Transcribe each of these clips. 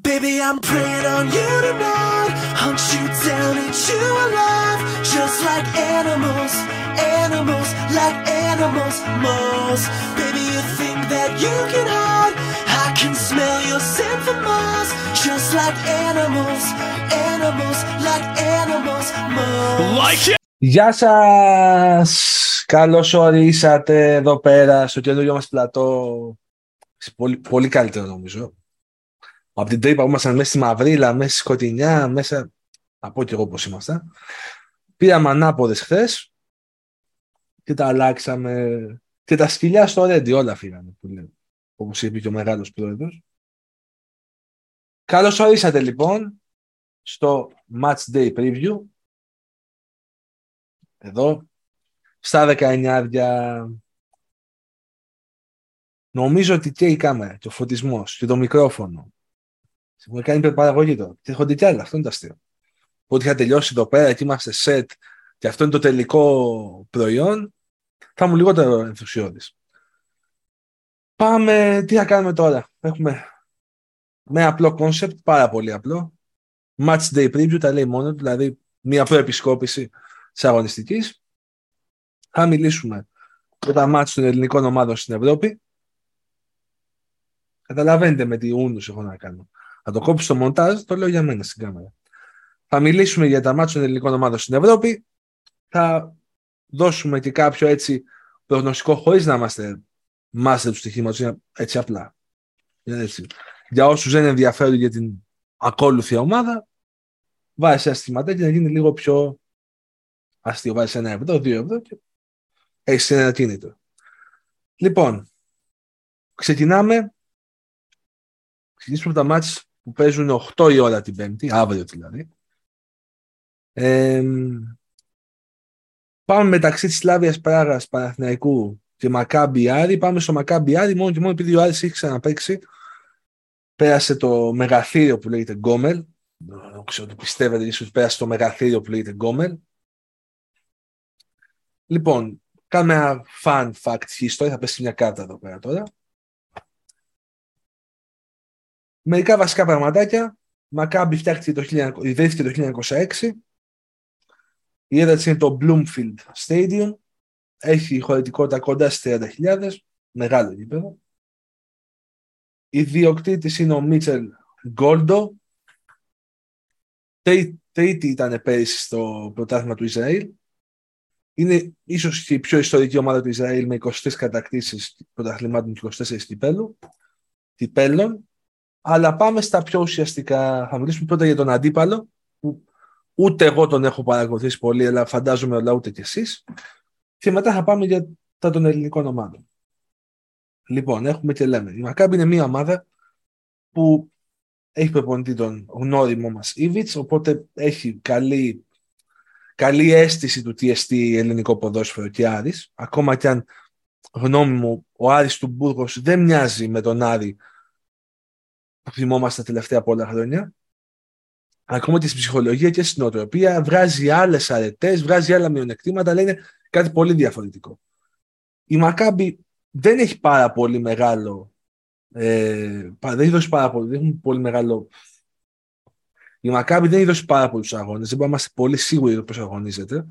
Baby, I'm praying on you tonight. Hunt you down, eat you alive. Just like animals, animals, like animals most. Baby, you think that you can hide? I can smell your scent from Mars. Just like animals, animals, like animals most. Like it! Γεια σας! Καλώς ορίσατε εδώ πέρα στο καινούριο μας πλατό. Πολύ, πολύ καλύτερο νομίζω. Από την τρύπα που ήμασταν μέσα στη μαυρίλα, μέσα στη σκοτεινιά, μέσα... Από και εγώ πώς ήμασταν. Πήραμε ανάποδες χθες και τα αλλάξαμε. Και τα σκυλιά στο ρέντι όλα φύγανε, που λέω. Όπως είπε και ο μεγάλος πρόεδρος. Καλώς ορίσατε λοιπόν στο Match Day Preview. Εδώ, στα 19 Νομίζω ότι και η κάμερα, και ο φωτισμός και το μικρόφωνο. Μου κάνει υπερπαραγωγή τώρα. Και έρχονται κι άλλα. Αυτό είναι το αστείο. Ότι είχα τελειώσει εδώ πέρα και είμαστε set και αυτό είναι το τελικό προϊόν, θα μου λιγότερο ενθουσιώδης. Πάμε, τι θα κάνουμε τώρα; Έχουμε με απλό concept, πάρα πολύ απλό. Match day preview, τα λέει μόνο, δηλαδή μια προεπισκόπηση της αγωνιστικής. Θα μιλήσουμε για τα μάτια των ελληνικών ομάδων στην Ευρώπη. Καταλαβαίνετε με τι ούνους έχω να κάνω. Θα το κόψω στο μοντάζ, το λέω για μένα στην κάμερα. Θα μιλήσουμε για τα μάτια των ελληνικών ομάδων στην Ευρώπη. Θα δώσουμε και κάποιο έτσι προγνωστικό χωρίς να είμαστε μάστερ του στοιχήματος, έτσι απλά. Έτσι. Για όσους δεν ενδιαφέρονται για την ακόλουθη ομάδα, βάζει ένα στοιχηματάκι να γίνει λίγο πιο αστείο. Βάζει ένα ευρώ, δύο ευρώ και έχεις ένα κίνητο. Λοιπόν, ξεκινάμε. Ξεκινήσουμε από τα μάτια που παίζουν 8 η ώρα την Πέμπτη, αύριο δηλαδή. Ε, πάμε μεταξύ της Σλάβιας Πράγας, Παναθηναϊκού και Μακάμπι Άρη. Πάμε στο Μακάμπι Άρη μόνο και μόνο επειδή ο Άρης έχει ξαναπαίξει. Πέρασε το μεγαθύριο που λέγεται Γκόμελ. Δεν ξέρω ότι πιστεύετε ίσως πέρασε το μεγαθύριο που λέγεται Γκόμελ. Λοιπόν, κάνουμε ένα fun fact history. Θα πέσει μια κάρτα εδώ πέρα τώρα. Μερικά βασικά πραγματάκια. Μακάμπι φτιάχτηκε το, το 1906. Η έδρα είναι το Bloomfield Stadium. Έχει χωρητικότητα κοντά στις 30.000. Μεγάλο γήπεδο. Η διοκτήτης είναι ο Μίτσελ Γκόλντο. Τρίτη ήταν πέρυσι στο πρωτάθλημα του Ισραήλ. Είναι ίσως η πιο ιστορική ομάδα του Ισραήλ με 23 κατακτήσεις πρωταθλημάτων και 24 κυπέλου. Κυπέλων. Αλλά πάμε στα πιο ουσιαστικά. Θα μιλήσουμε πρώτα για τον αντίπαλο, που ούτε εγώ τον έχω παρακολουθήσει πολύ, αλλά φαντάζομαι όλα ούτε κι εσείς. Και μετά θα πάμε για τα των ελληνικών ομάδων. Λοιπόν, έχουμε και λέμε. Η Μακάμπη είναι μια ομάδα που έχει προπονητή τον γνώριμο μας Ήβιτς, οπότε έχει καλή, καλή αίσθηση του τι εστί ελληνικό ποδόσφαιρο και Άρης. Ακόμα κι αν γνώμη μου ο Άρης του Μπούργος δεν μοιάζει με τον Άρη που θυμόμαστε τα τελευταία πολλά χρόνια. Ακόμα και στην ψυχολογία και στην οτροπία βγάζει άλλες αρετές, βγάζει άλλα μειονεκτήματα, αλλά είναι κάτι πολύ διαφορετικό. Η Μακάμπη δεν έχει πάρα πολύ μεγάλο. Ε, δεν έχει δώσει πάρα πολύ, δεν έχει πολύ μεγάλο. Η Μακάμπη δεν έχει δώσει πάρα πολλούς αγώνες. Δεν μπορούμε να είμαστε πολύ σίγουροι πώς αγωνίζεται.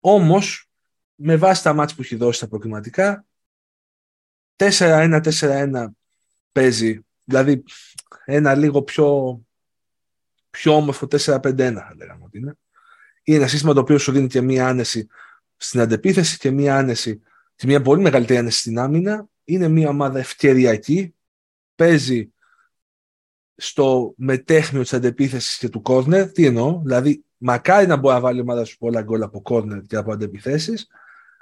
Όμως, με βάση τα μάτια που έχει δώσει στα προκριματικά, 4-1-4-1 παίζει Δηλαδή, ένα λίγο πιο, πιο όμορφο 4-5-1 θα λέγαμε ότι είναι. Είναι ένα σύστημα το οποίο σου δίνει και μία άνεση στην αντεπίθεση και μία άνεση και μία πολύ μεγαλύτερη άνεση στην άμυνα. Είναι μία ομάδα ευκαιριακή. Παίζει στο μετέχνιο της αντεπίθεσης και του κόρνερ. Τι εννοώ, δηλαδή μακάρι να μπορεί να βάλει η ομάδα σου πολλά γκολ από κόρνερ και από αντεπιθέσεις,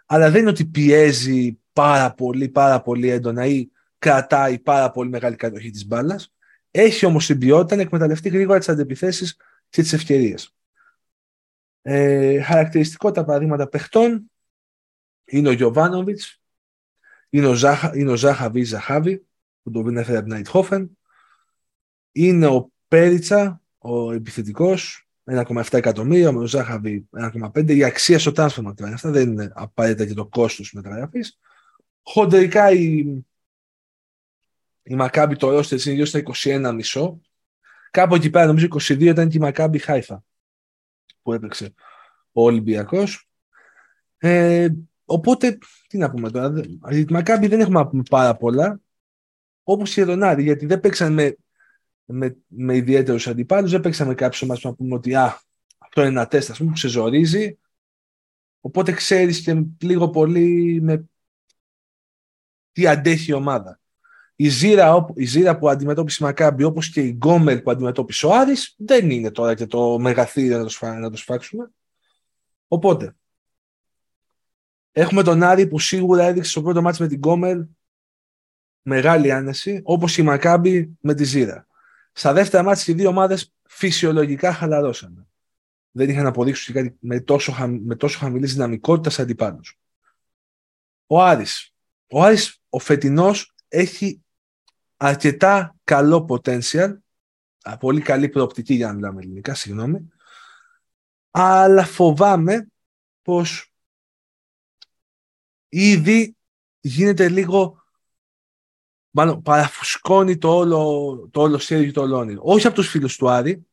αλλά δεν είναι ότι πιέζει πάρα πολύ, πάρα πολύ έντονα ή κρατάει πάρα πολύ μεγάλη κατοχή της μπάλας. Έχει όμως την ποιότητα να εκμεταλλευτεί γρήγορα τις αντεπιθέσεις και τις ευκαιρίες. Ε, χαρακτηριστικότητα παραδείγματα παιχτών είναι ο Γιωβάνοβιτς, είναι ο, Ζάχα, είναι ο Ζάχαβι Ζαχάβη, που τον έφερε από την Αιτχόφεν, είναι ο Πέριτσα, ο επιθετικός, 1,7 εκατομμύρια, ο Ζάχαβι 1,5. Η αξία στο transfer αυτά δεν είναι απαραίτητα και το κόστος μεταγραφής. Χοντρικά η η Μακάμπη το ρόστερ είναι γύρω στα 21 μισό. Κάπου εκεί πέρα, νομίζω 22 ήταν και η Μακάμπη Χάιφα που έπαιξε ο Ολυμπιακός. Ε, οπότε, τι να πούμε τώρα, για τη Μακάμπη δεν έχουμε να πούμε πάρα πολλά, όπως η Ερωνάρη, γιατί δεν παίξαν με, με, με ιδιαίτερους αντιπάλους, δεν παίξαν με κάποιους μας να πούμε ότι α, αυτό είναι ένα τεστ, ας πούμε, που σε ζορίζει, οπότε ξέρεις και λίγο πολύ με τι αντέχει η ομάδα. Η Ζήρα, η Ζήρα που αντιμετώπισε η Μακάμπη όπως και η Γκόμελ που αντιμετώπισε ο Άρης δεν είναι τώρα και το μεγαθύριο να το, να το σφάξουμε. Οπότε, έχουμε τον Άρη που σίγουρα έδειξε στο πρώτο μάτι με την Γκόμελ μεγάλη άνεση, όπως η Μακάμπη με τη Ζήρα. Στα δεύτερα μάτια οι δύο ομάδες φυσιολογικά χαλαρώσαν. Δεν είχαν αποδείξεις κάτι με τόσο, με τόσο χαμηλής δυναμικότητας σε αντιπάλους. Ο Άρης. Ο Άρης, ο φετινός, έχει αρκετά καλό potential, πολύ καλή προοπτική για να μιλάμε ελληνικά, συγγνώμη, αλλά φοβάμαι πως ήδη γίνεται λίγο μάλλον παραφουσκώνει το όλο, το όλο σχέδιο και το όλο όνειρο. Όχι από τους φίλους του Άρη,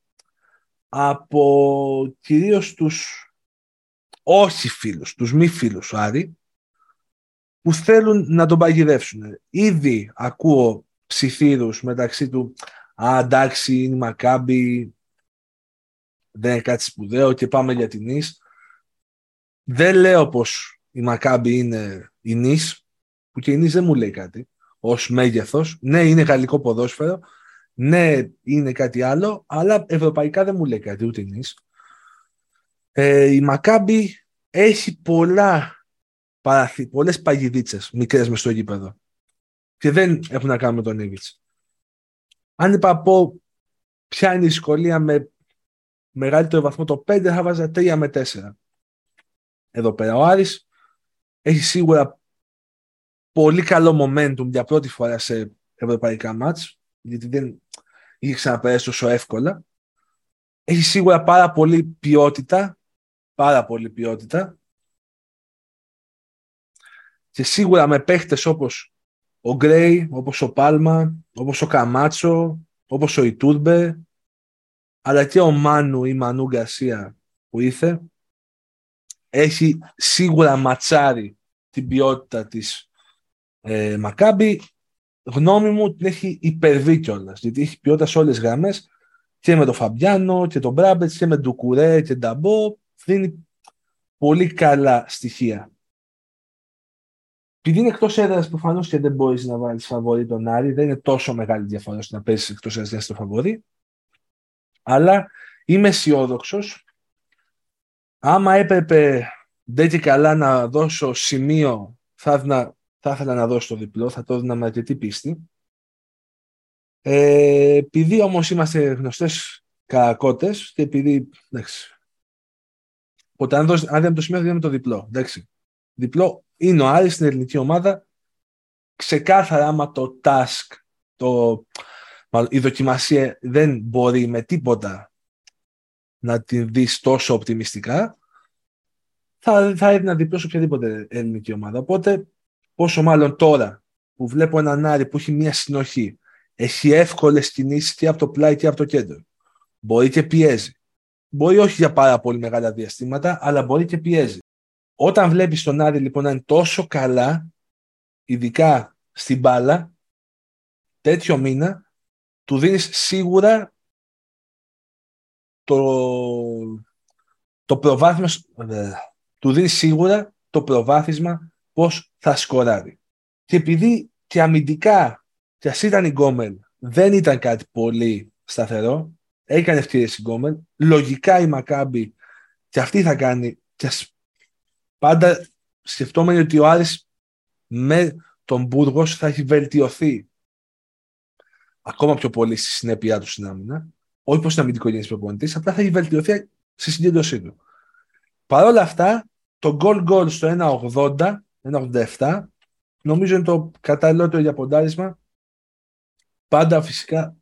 από κυρίως τους όχι φίλους, τους μη φίλους του Άρη, που θέλουν να τον παγιδεύσουν. Ήδη ακούω ψιθύρους μεταξύ του «Α, εντάξει, είναι η Μακάμπη, δεν είναι κάτι σπουδαίο και πάμε για την Ις». Δεν λέω πως η Μακάμπη είναι η Νης, που και η Νης δεν μου λέει κάτι ως μέγεθος. Ναι, είναι γαλλικό ποδόσφαιρο. Ναι, είναι κάτι άλλο, αλλά ευρωπαϊκά δεν μου λέει κάτι ούτε νης. Ε, η Μακάμπη έχει πολλά παραθύ, πολλές παγιδίτσες μικρές μες στο γήπεδο και δεν έχουν να κάνουν με τον Ήβιτς. Αν είπα πω ποια είναι η δυσκολία με μεγαλύτερο βαθμό το 5 θα βάζα 3 με 4. Εδώ πέρα ο Άρης έχει σίγουρα πολύ καλό momentum για πρώτη φορά σε ευρωπαϊκά μάτς, γιατί δεν είχε ξαναπεράσει τόσο εύκολα. Έχει σίγουρα πάρα πολύ ποιότητα, πάρα πολύ ποιότητα και σίγουρα με παίχτες όπως ο Γκρέι, όπως ο Πάλμα, όπως ο Καμάτσο, όπως ο Ιτούρμπε, αλλά και ο Μάνου ή Μανού Γκασία που ήρθε, έχει σίγουρα ματσάρει την ποιότητα της ε, Μακάμπη, γνώμη μου την έχει υπερβεί κιόλας. Γιατί έχει ποιότητα σε όλες τις γραμμές και με τον Φαμπιάνο και τον Μπράμπετς και με τον Κουρέ και τον Νταμπό. Δίνει πολύ καλά στοιχεία. Επειδή είναι εκτός έδρας, προφανώς και δεν μπορείς να βάλεις φαβορή τον Άρη, δεν είναι τόσο μεγάλη διαφορά να πέσει εκτός έδρας στο φαβορή. Αλλά είμαι αισιόδοξος. Άμα έπρεπε δεν και καλά να δώσω σημείο, θα έδινα θα ήθελα να δώσω το διπλό, θα το έδινα με αρκετή πίστη. Ε, επειδή όμως είμαστε γνωστές κακότες και επειδή, εντάξει, οπότε αν, δώσει, αν δεν το σημείο, δίνουμε το διπλό, εντάξει. Διπλό είναι ο Άρης στην ελληνική ομάδα, ξεκάθαρα άμα το task, το, η δοκιμασία δεν μπορεί με τίποτα να την δεις τόσο οπτιμιστικά, θα, θα έδινα διπλό σε οποιαδήποτε ελληνική ομάδα. Οπότε Πόσο μάλλον τώρα που βλέπω έναν Άρη που έχει μια συνοχή, έχει εύκολες κινήσεις και από το πλάι και από το κέντρο. Μπορεί και πιέζει. Μπορεί όχι για πάρα πολύ μεγάλα διαστήματα, αλλά μπορεί και πιέζει. Όταν βλέπεις τον Άρη λοιπόν να είναι τόσο καλά, ειδικά στην μπάλα, τέτοιο μήνα, του δίνεις σίγουρα το, το προβάθμιο, ε, του δίνεις σίγουρα το προβάθισμα πώς θα σκοράρει. Και επειδή και αμυντικά και ας ήταν η Γκόμελ δεν ήταν κάτι πολύ σταθερό, έκανε ευκαιρίες η Γκόμελ, λογικά η Μακάμπη και αυτή θα κάνει και πάντα σκεφτόμενοι ότι ο Άρης με τον Μπούργος θα έχει βελτιωθεί ακόμα πιο πολύ στη συνέπειά του στην άμυνα. Όχι πω είναι αμυντικό γεννή προπονητής, απλά θα έχει βελτιωθεί στη συγκέντρωσή του. Παρ' όλα αυτά, το goal goal στο 1,80 1,87. Νομίζω είναι το καταλληλότερο για ποντάρισμα. Πάντα φυσικά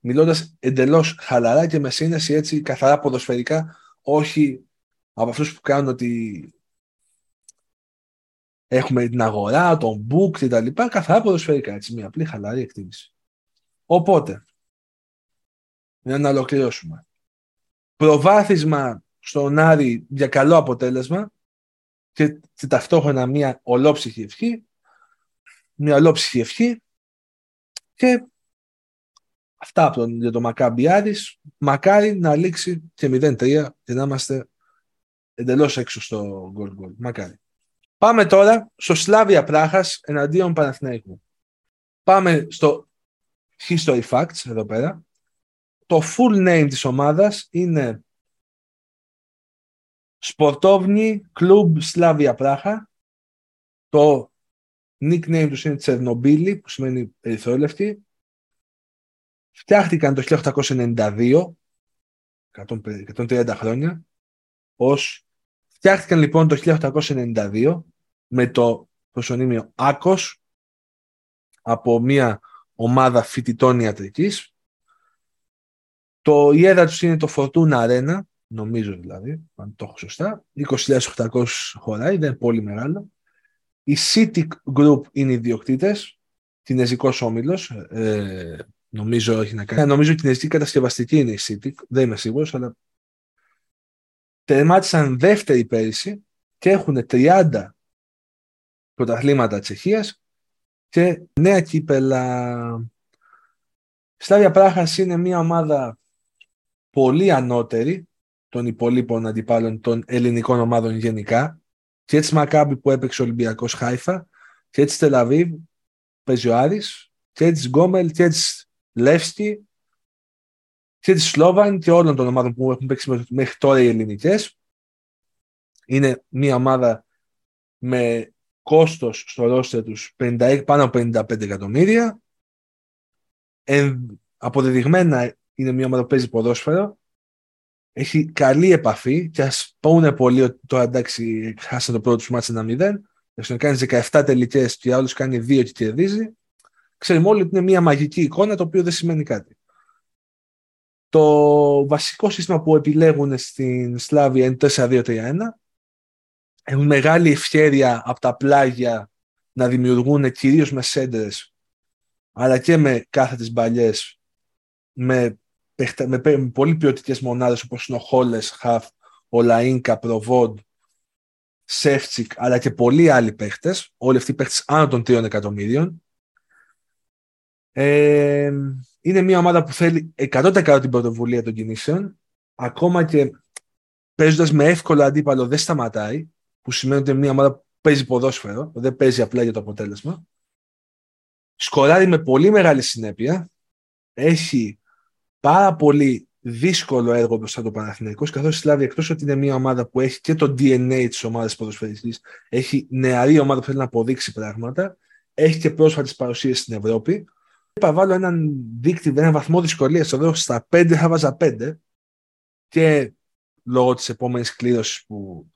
μιλώντας εντελώς χαλαρά και με σύνεση έτσι καθαρά ποδοσφαιρικά, όχι από αυτούς που κάνουν ότι έχουμε την αγορά, τον book και τα λοιπά, καθαρά ποδοσφαιρικά, έτσι, μια απλή χαλαρή εκτίμηση. Οπότε, για να ολοκληρώσουμε. Προβάθισμα στον Άρη για καλό αποτέλεσμα και, και ταυτόχρονα μια ολόψυχη ευχή, μια ολόψυχη ευχή και αυτά από τον, για το Μακάμπι Άρης. Μακάρι να λήξει και 0-3 και να είμαστε εντελώς έξω στο γκολ γκολ. Μακάρι. Πάμε τώρα στο Σλάβια Πράχας εναντίον Παναθηναϊκού. Πάμε στο History Facts εδώ πέρα. Το full name της ομάδας είναι Σπορτόβνη Κλουμπ Σλάβια Πράχα. Το nickname τους είναι Τσερνομπίλη, που σημαίνει περιθρόλευτη. Φτιάχτηκαν το 1892, 130 χρόνια, ως φτιάχτηκαν λοιπόν το 1892 με το προσωνύμιο Άκος από μια ομάδα φοιτητών ιατρικής. Το, η έδρα τους είναι το Fortuna Arena, νομίζω δηλαδή, αν το έχω σωστά. 20.800 χωράει, δεν είναι πολύ μεγάλο. Η City Group είναι οι διοκτήτες, κινέζικος όμιλος, ε, νομίζω έχει να κάνει. Νομίζω ότι η κινέζικη κατασκευαστική είναι η City, δεν είμαι σίγουρος, αλλά τερμάτισαν δεύτερη πέρυσι και έχουν 30 πρωταθλήματα Τσεχίας και νέα κύπελα. Σλάβια Πράχας είναι μια ομάδα πολύ ανώτερη των υπολείπων αντιπάλων των ελληνικών ομάδων γενικά και έτσι Μακάμπι που έπαιξε ο Ολυμπιακός Χάιφα και έτσι Τελαβίβ παίζει ο Άρης και έτσι Γκόμελ και έτσι Λεύσκι και έτσι Σλόβαν και όλων των ομάδων που έχουν παίξει μέχρι τώρα οι ελληνικές είναι μια ομάδα με κόστος στο ρόστερ τους 50, πάνω από 55 εκατομμύρια. αποδεδειγμένα είναι μια ομάδα που παίζει ποδόσφαιρο. Έχει καλή επαφή και ας πούνε πολύ ότι τώρα εντάξει χάσανε το πρώτο τους μάτς 1-0. να κάνεις 17 τελικές και άλλος κάνει 2 και κερδίζει. Ξέρουμε όλοι ότι είναι μια μαγική εικόνα το οποίο δεν σημαίνει κάτι. Το βασικό σύστημα που επιλέγουν στην Σλάβια είναι 4-2-3-1 έχουν μεγάλη ευχέρεια από τα πλάγια να δημιουργούν κυρίως με σέντρες αλλά και με κάθετες μπαλιές με, με, με πολύ ποιοτικές μονάδες όπως είναι ο Χόλες, Χαφ, ο Λαΐνκα, Προβόντ, Σεφτσικ αλλά και πολλοί άλλοι παίχτες όλοι αυτοί οι παίχτες άνω των 3 εκατομμύριων ε, είναι μια ομάδα που θέλει 100% την πρωτοβουλία των κινήσεων ακόμα και παίζοντας με εύκολο αντίπαλο δεν σταματάει που σημαίνει ότι είναι μια ομάδα που παίζει ποδόσφαιρο, δεν παίζει απλά για το αποτέλεσμα. Σκοράρει με πολύ μεγάλη συνέπεια. Έχει πάρα πολύ δύσκολο έργο μπροστά το Παναθηναϊκός, καθώς η Σλάβη εκτός ότι είναι μια ομάδα που έχει και το DNA της ομάδας ποδοσφαιριστής, έχει νεαρή ομάδα που θέλει να αποδείξει πράγματα, έχει και πρόσφατη παρουσία στην Ευρώπη. Είπα βάλω έναν δείκτη, έναν βαθμό δυσκολίας εδώ στα 5 θα βάζα 5 και λόγω της επόμενης κλήρωσης που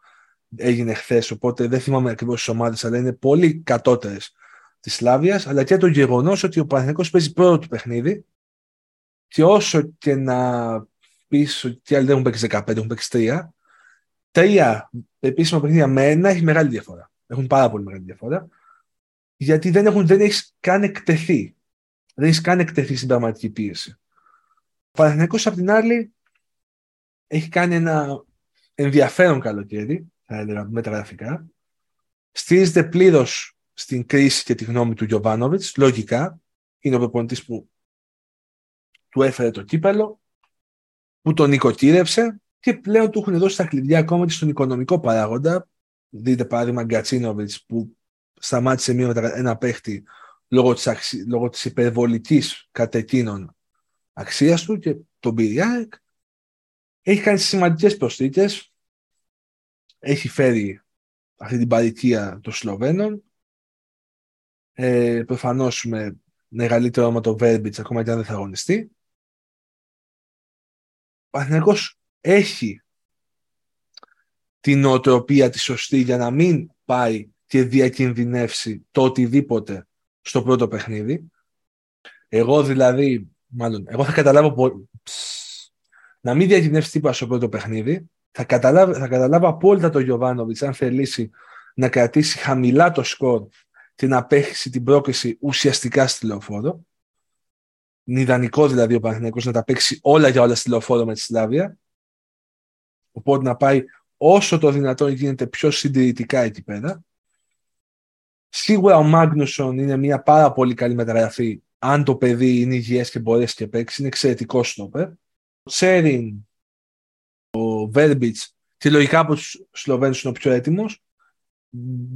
έγινε χθες, οπότε δεν θυμάμαι ακριβώς τις ομάδες, αλλά είναι πολύ κατώτερες της Σλάβιας, αλλά και το γεγονός ότι ο Παναθηναϊκός παίζει πρώτο του παιχνίδι και όσο και να πεις ότι άλλοι δεν έχουν παίξει 15, έχουν παίξει 3, τρία επίσημα παιχνίδια με ένα έχει μεγάλη διαφορά. Έχουν πάρα πολύ μεγάλη διαφορά. Γιατί δεν, έχουν, δεν έχεις καν εκτεθεί. Δεν έχεις καν εκτεθεί στην πραγματική πίεση. Ο Παναθηναϊκός απ' την άλλη έχει κάνει ένα ενδιαφέρον καλοκαίρι θα έλεγα, μεταγραφικά. Στηρίζεται πλήρως στην κρίση και τη γνώμη του Γιωβάνοβιτς. Λογικά είναι ο προπονητής που του έφερε το κύπελο, που τον νοικοκύρευσε και πλέον του έχουν δώσει τα κλειδιά ακόμα και στον οικονομικό παράγοντα. Δείτε παράδειγμα Γκατσίνοβιτς που σταμάτησε μία ένα παίχτη λόγω της, αξι... λόγω της υπερβολικής κατ' εκείνον αξίας του και τον Πυριάκ. Έχει κάνει σημαντικές προσθήκες έχει φέρει αυτή την παροικία των Σλοβαίνων. Ε, Προφανώς με μεγαλύτερο όνομα το Βέρμπιτς, ακόμα και αν δεν θα αγωνιστεί. Ο Παναθηναϊκός έχει την νοοτροπία τη σωστή για να μην πάει και διακινδυνεύσει το οτιδήποτε στο πρώτο παιχνίδι. Εγώ δηλαδή, μάλλον, εγώ θα καταλάβω να μην διακινδυνεύσει τίποτα στο πρώτο παιχνίδι θα καταλάβω, θα καταλάβω απόλυτα το Γιωβάνοβιτς αν θελήσει να κρατήσει χαμηλά το σκορ και να παίξει την πρόκληση ουσιαστικά στη λεωφόρο. Είναι ιδανικό δηλαδή ο Παναθηναϊκός να τα παίξει όλα για όλα στη λεωφόρο με τη Σλάβια. Οπότε να πάει όσο το δυνατόν γίνεται πιο συντηρητικά εκεί πέρα. Σίγουρα ο Μάγνουσον είναι μια πάρα πολύ καλή μεταγραφή αν το παιδί είναι υγιές και μπορέσει και παίξει. Είναι εξαιρετικό στόπερ. Ο Τσέριν, ο Βέρμπιτς και λογικά από τους Σλοβαίνους είναι ο πιο έτοιμος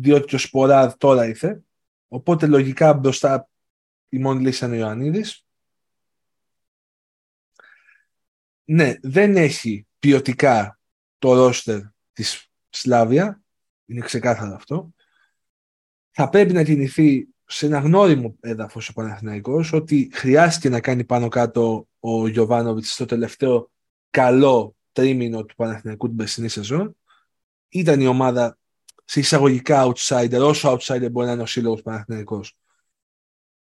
διότι ο Σποράδ τώρα ήρθε. Οπότε λογικά μπροστά η μόνη λύση είναι ο Ιωαννίδης. Ναι, δεν έχει ποιοτικά το ρόστερ της Σλάβια. Είναι ξεκάθαρο αυτό. Θα πρέπει να κινηθεί σε ένα γνώριμο έδαφος ο Παναθηναϊκός ότι χρειάστηκε να κάνει πάνω κάτω ο Γιωβάνοβιτς στο τελευταίο καλό τρίμηνο του Παναθηναϊκού την περσινή σεζόν. Ήταν η ομάδα σε εισαγωγικά outsider, όσο outsider μπορεί να είναι ο σύλλογος Παναθυναϊκό,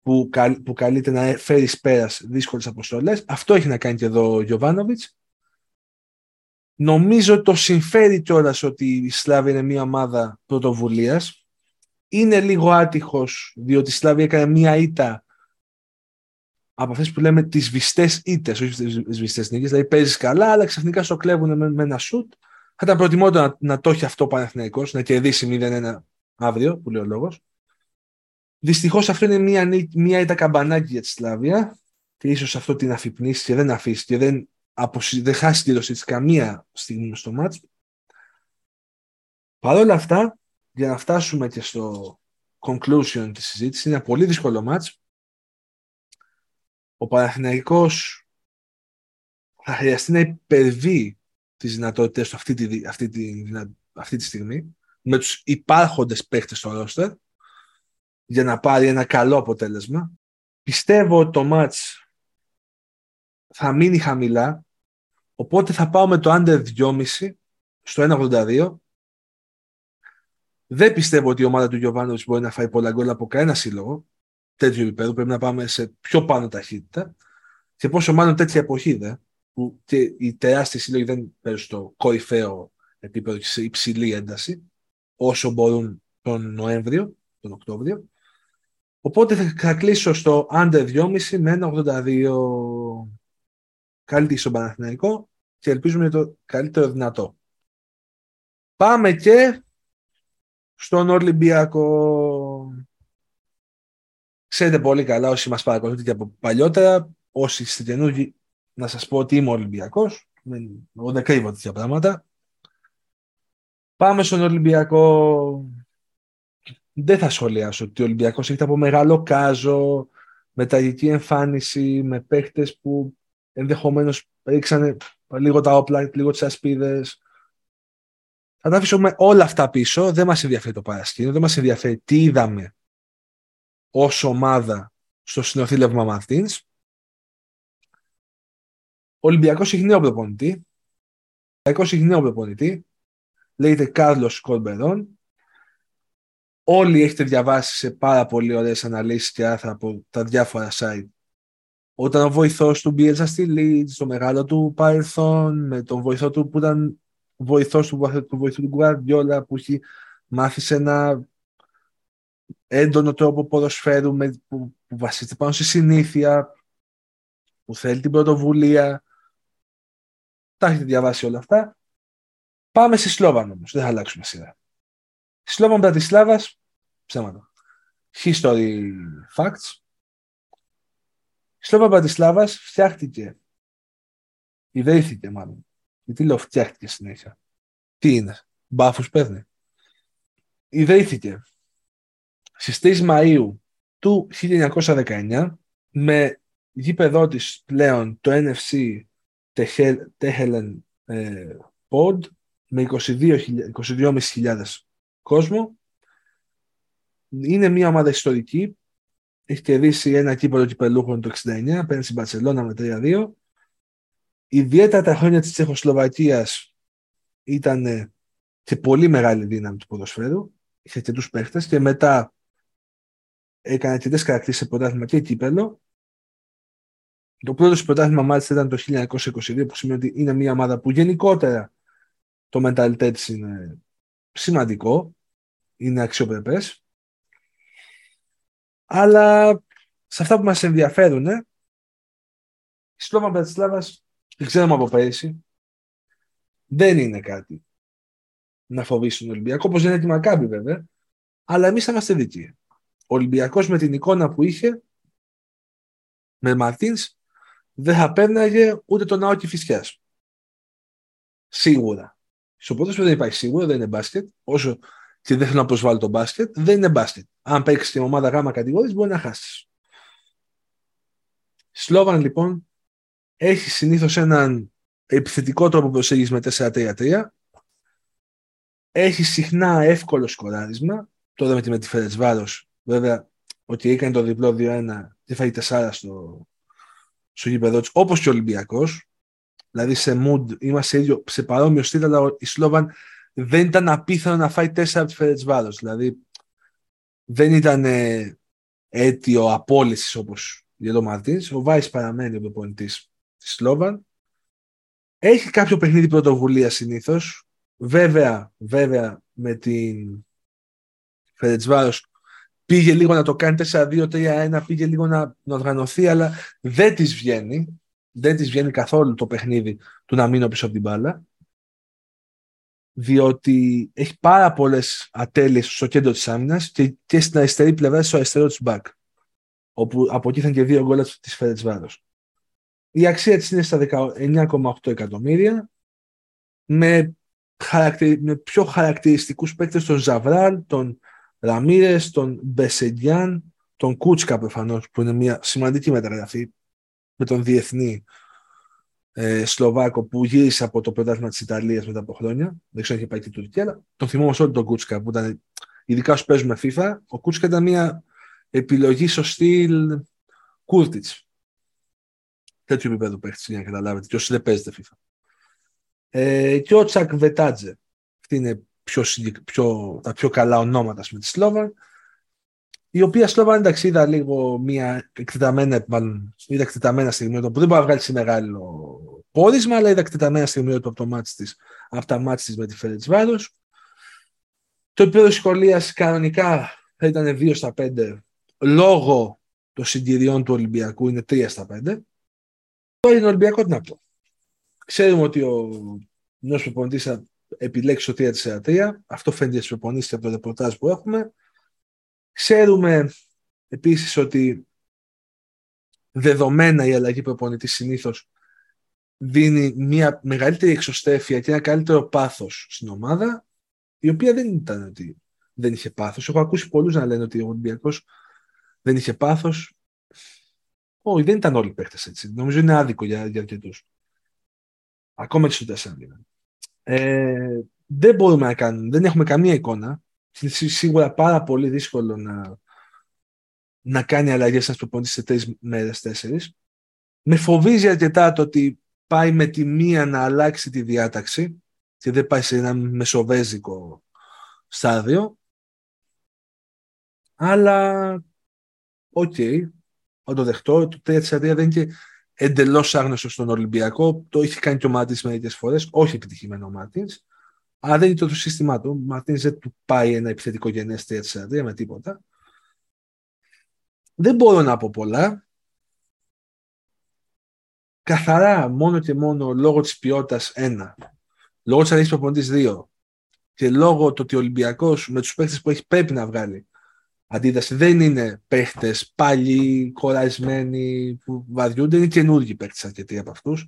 που, που καλείται να φέρει πέρας δύσκολες αποστολές. Αυτό έχει να κάνει και εδώ ο Γιωβάνοβιτς. Νομίζω το συμφέρει κιόλας ότι η Σλάβη είναι μια ομάδα πρωτοβουλίας. Είναι λίγο άτυχος, διότι η Σλάβη έκανε μια ήττα από αυτές που λέμε τις βιστέ ήττες, όχι τις βιστέ νίκες. Δηλαδή παίζεις καλά, αλλά ξαφνικά στο κλέβουν με, με ένα σουτ θα ήταν προτιμότερο να, να το έχει αυτό ο Παναθηναϊκός, να κερδίσει 0-1 αύριο, που λέει ο λόγος. Δυστυχώς αυτό είναι μια, μια ήττα καμπανάκι για τη Σλάβια και ίσως αυτό την αφυπνίσει και δεν αφήσει και δεν, αποσυ... δεν χάσει τη δοσή της καμία στιγμή στο μάτς. Παρ' όλα αυτά, για να φτάσουμε και στο conclusion της συζήτησης, είναι ένα πολύ δύσκολο μάτς. Ο Παναθηναϊκός θα χρειαστεί να υπερβεί τις δυνατότητες του αυτή τη, αυτή τη, αυτή τη στιγμή με τους υπάρχοντες παίχτες στο ρόστερ για να πάρει ένα καλό αποτέλεσμα. Πιστεύω ότι το μάτς θα μείνει χαμηλά οπότε θα πάω με το under 2,5 στο 1,82 δεν πιστεύω ότι η ομάδα του Γιωβάνοβιτς μπορεί να φάει πολλά γκολ από κανένα σύλλογο τέτοιο επίπεδο. Πρέπει να πάμε σε πιο πάνω ταχύτητα. Και πόσο μάλλον τέτοια εποχή δεν που και οι τεράστιοι σύλλογοι δεν παίζουν στο κορυφαίο επίπεδο και σε υψηλή ένταση όσο μπορούν τον Νοέμβριο, τον Οκτώβριο. Οπότε θα κλείσω στο under 2,5 με 1,82 καλύτερη στον Παναθηναϊκό και ελπίζουμε το καλύτερο δυνατό. Πάμε και στον Ολυμπιακό. Ξέρετε πολύ καλά όσοι μας παρακολουθείτε και από παλιότερα, όσοι είστε καινούργοι να σας πω ότι είμαι Ολυμπιακός. Εγώ δεν κρύβω τέτοια πράγματα. Πάμε στον Ολυμπιακό. Δεν θα σχολιάσω ότι ο Ολυμπιακός έχει από μεγάλο κάζο, με τραγική εμφάνιση, με παίχτες που ενδεχομένως ρίξανε λίγο τα όπλα, λίγο τις ασπίδες. Θα τα αφήσουμε όλα αυτά πίσω. Δεν μας ενδιαφέρει το παρασκήνιο, δεν μας ενδιαφέρει τι είδαμε ως ομάδα στο συνοθήλευμα Μαρτίνς. Ο Ολυμπιακός έχει νέο προπονητή. Ο Ολυμπιακός έχει νέο προπονητή. Λέγεται Κάρλος Κορμπερόν. Όλοι έχετε διαβάσει σε πάρα πολύ ωραίες αναλύσεις και άρθρα από τα διάφορα site. Όταν ο βοηθός του μπήκε στη Leeds, στο μεγάλο του παρελθόν, με τον βοηθό του που ήταν βοηθός του, του βοηθού του Γκουαρδιόλα, που έχει μάθει σε ένα έντονο τρόπο ποδοσφαίρου με, που, που βασίζεται πάνω στη συνήθεια, που θέλει την πρωτοβουλία, τα έχετε διαβάσει όλα αυτά. Πάμε στη Σλόβαν όμως. Δεν θα αλλάξουμε σειρά. Σλόβαν Μπρατισλάβας, ψέματα. History facts. Σλόβαν Μπρατισλάβας φτιάχτηκε. Ιδρύθηκε μάλλον. Γιατί λέω φτιάχτηκε συνέχεια. Τι είναι, μπάφους παίρνει. Ιδρύθηκε στις 3 Μαΐου του 1919 με γήπεδό της πλέον το NFC Τέχελεν Pod με 22.500 κόσμο. Είναι μια ομάδα ιστορική. Έχει κερδίσει ένα κύπελο κυπελούχων το 69, παίρνει στην Παρσελώνα με 3-2. Ιδιαίτερα τα χρόνια της Τσεχοσλοβακίας ήταν σε πολύ μεγάλη δύναμη του ποδοσφαίρου. Είχε και τους παίχτες και μετά έκανε αρκετές χαρακτήσεις σε πρωτάθλημα και κύπελο το πρώτο σου πρωτάθλημα μάλιστα ήταν το 1922, που σημαίνει ότι είναι μια ομάδα που γενικότερα το mentality της είναι σημαντικό, είναι αξιοπρεπές. Αλλά σε αυτά που μας ενδιαφέρουν, Σλόβαν Μπρατισλάβας, δεν ξέρουμε από πέρυσι, δεν είναι κάτι να φοβήσει τον Ολυμπιακό, όπως δεν είναι τη Μακάμπη βέβαια, αλλά εμείς θα είμαστε δίκαιοι. Ο Ολυμπιακός με την εικόνα που είχε, με Μαρτίν, δεν θα πέρναγε ούτε τον Άοκη Φυσιάς. Σίγουρα. Στο ποδόσφαιρο δεν υπάρχει σίγουρα, δεν είναι μπάσκετ. Όσο και δεν θέλω να προσβάλλω το μπάσκετ, δεν είναι μπάσκετ. Αν παίξεις την ομάδα γάμα κατηγορίας, μπορεί να χάσεις. Σλόβαν λοιπόν έχει συνήθως έναν επιθετικό τρόπο προσέγγισης με 4-3-3. Έχει συχνά εύκολο σκοράρισμα. Τώρα με τη, με τη βέβαια, ότι έκανε το διπλό 2-1 και φάει 4 στο, στο γήπεδο του, όπως και ο Ολυμπιακός. Δηλαδή σε mood είμαστε ίδιο, σε παρόμοιο στυλ, αλλά η Σλόβαν δεν ήταν απίθανο να φάει 4 από τη Φερετσβάρο. Δηλαδή δεν ήταν ε, αίτιο απόλυσης όπως για τον Μαρτίνς. Ο Βάη παραμένει ο προπονητής της Σλόβαν. Έχει κάποιο παιχνίδι πρωτοβουλίας συνήθως. Βέβαια, βέβαια με την Φερετσβάρο πήγε λίγο να το κάνει 4-2-3-1, πήγε λίγο να, να οργανωθεί, αλλά δεν της βγαίνει. Δεν της βγαίνει καθόλου το παιχνίδι του να μείνω πίσω από την μπάλα. Διότι έχει πάρα πολλές ατέλειες στο κέντρο της άμυνας και, και στην αριστερή πλευρά, στο αριστερό της μπακ. Όπου από εκεί και δύο γκολ της Φερετσβάρο. Η αξία της είναι στα 19,8 εκατομμύρια με, χαρακτερι... με πιο χαρακτηριστικούς παίκτες τον Ζαβράλ, τον Ραμίρες, τον Μπεσεντιάν, τον Κούτσκα προφανώς, που είναι μια σημαντική μεταγραφή με τον διεθνή ε, Σλοβάκο που γύρισε από το πρωτάθλημα της Ιταλίας μετά από χρόνια. Δεν ξέρω αν είχε πάει και Τουρκία, αλλά τον θυμόμαστε όλοι τον Κούτσκα που ήταν, ειδικά όσο παίζουμε FIFA. Ο Κούτσκα ήταν μια επιλογή στο στυλ Κούρτιτς τέτοιο επίπεδο παίχτης για να καταλάβετε. Και όσοι δεν παίζετε FIFA. Ε, και ο Τσακ Βετάτζε. Αυτή είναι πιο, πιο, τα πιο καλά ονόματα με της Σλόβαν. Η οποία Σλόβαν εντάξει είδα λίγο μια εκτεταμένα, μάλλον, είδα εκτεταμένα στιγμή που δεν μπορεί να βγάλει σε μεγάλο πόρισμα, αλλά είδα εκτεταμένα στιγμή από το μάτι της, από τα μάτια της με τη Φέρετ Βάρο. Το επίπεδο σχολείας κανονικά θα ήταν 2 στα 5 λόγω των συγκυριών του Ολυμπιακού είναι 3 στα 5. Τώρα είναι Ολυμπιακό τι να πω. Ξέρουμε ότι ο νέος προπονητής θα επιλέξει το 3-4-3. Αυτό φαίνεται στις προπονήσεις και από το ρεπορτάζ που έχουμε. Ξέρουμε επίσης ότι δεδομένα η αλλαγή προπονητής συνήθως δίνει μια μεγαλύτερη εξωστέφεια και ένα καλύτερο πάθος στην ομάδα, η οποία δεν ήταν ότι δεν είχε πάθος. Έχω ακούσει πολλούς να λένε ότι ο Ολυμπιακός δεν είχε πάθος. Όχι, δεν ήταν όλοι οι παίχτε έτσι. Νομίζω είναι άδικο για, για αρκετούς. Ακόμα και στο 4 ε, δεν μπορούμε να κάνουμε, δεν έχουμε καμία εικόνα. Είναι σίγουρα πάρα πολύ δύσκολο να, να κάνει αλλαγές ένας προπονητής σε τρεις μέρες, τέσσερις. Με φοβίζει αρκετά το ότι πάει με τη μία να αλλάξει τη διάταξη και δεν πάει σε ένα μεσοβέζικο στάδιο. Αλλά, OK, okay, θα το δεχτώ. Το 3 δεν είναι και εντελώς άγνωστος στον Ολυμπιακό. Το έχει κάνει και ο Μάρτιν μερικές φορές. Όχι επιτυχημένο ο Μάρτιν. Αλλά δεν είναι το, σύστημά του. Ο Μάρτιν δεν του πάει ένα επιθετικό γενέ 3 με τίποτα. Δεν μπορώ να πω πολλά. Καθαρά μόνο και μόνο λόγω της ποιότητας ένα. Λόγω της αρχή προπονητής δύο. Και λόγω του ότι ο Ολυμπιακός με τους παίχτε που έχει πρέπει να βγάλει αντίδραση. Δεν είναι παίχτες πάλι κορασμένοι που βαριούνται, είναι καινούργιοι παίχτες αρκετοί από αυτούς.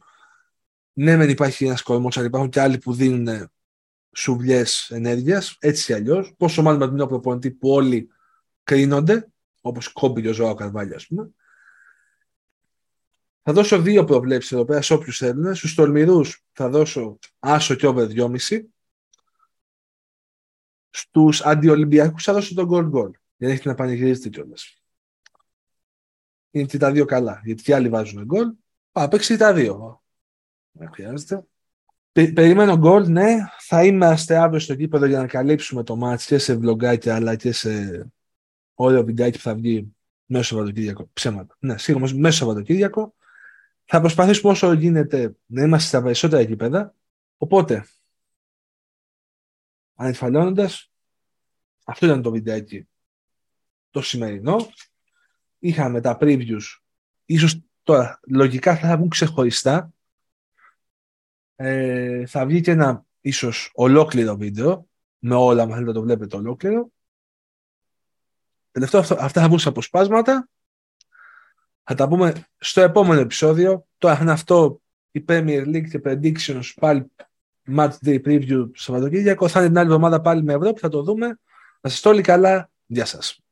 Ναι, δεν υπάρχει ένας κορμό, αλλά υπάρχουν και άλλοι που δίνουν σουβλιές ενέργειας, έτσι ή αλλιώς. Πόσο μάλλον με τον προπονητή που όλοι κρίνονται, όπως κόμπι και ο Ζωάο Καρβάλιο, ας πούμε. Θα δώσω δύο προβλέψεις εδώ πέρα σε όποιους θέλουν. Στους τολμηρούς θα δώσω άσο και over 2,5. Στους αντιολυμπιακούς θα δώσω τον goal goal. Δεν έχετε να πανηγυρίζετε κιόλας. Είναι και τα δύο καλά. Γιατί και άλλοι βάζουν γκολ. Πάω παίξει τα δύο. Δεν χρειάζεται. περιμένω γκολ, ναι. Θα είμαστε αύριο στο κήπεδο για να καλύψουμε το μάτς και σε βλογκάκια αλλά και σε όλο βιντεάκι που θα βγει μέσα Σαββατοκύριακο. Ψέματα. Ναι, σίγουρα μέσα Σαββατοκύριακο. Θα προσπαθήσουμε όσο γίνεται να είμαστε στα περισσότερα κήπεδα. Οπότε, ανεφαλώνοντας, αυτό ήταν το βιντεάκι το σημερινό. Είχαμε τα previews, ίσως Τώρα, λογικά θα βγουν ξεχωριστά. Ε, θα βγει και ένα ίσως ολόκληρο βίντεο, με όλα, αν θέλετε να το βλέπετε ολόκληρο. Τελευταίο, αυτό, αυτά θα βγουν σε αποσπάσματα. Θα τα πούμε στο επόμενο επεισόδιο. Τώρα είναι αυτό η Premier League και Predictions πάλι Match Day Preview Σαββατοκύριακο. Θα είναι την άλλη εβδομάδα πάλι με Ευρώπη, θα το δούμε. Να είστε όλοι καλά. Γεια σας.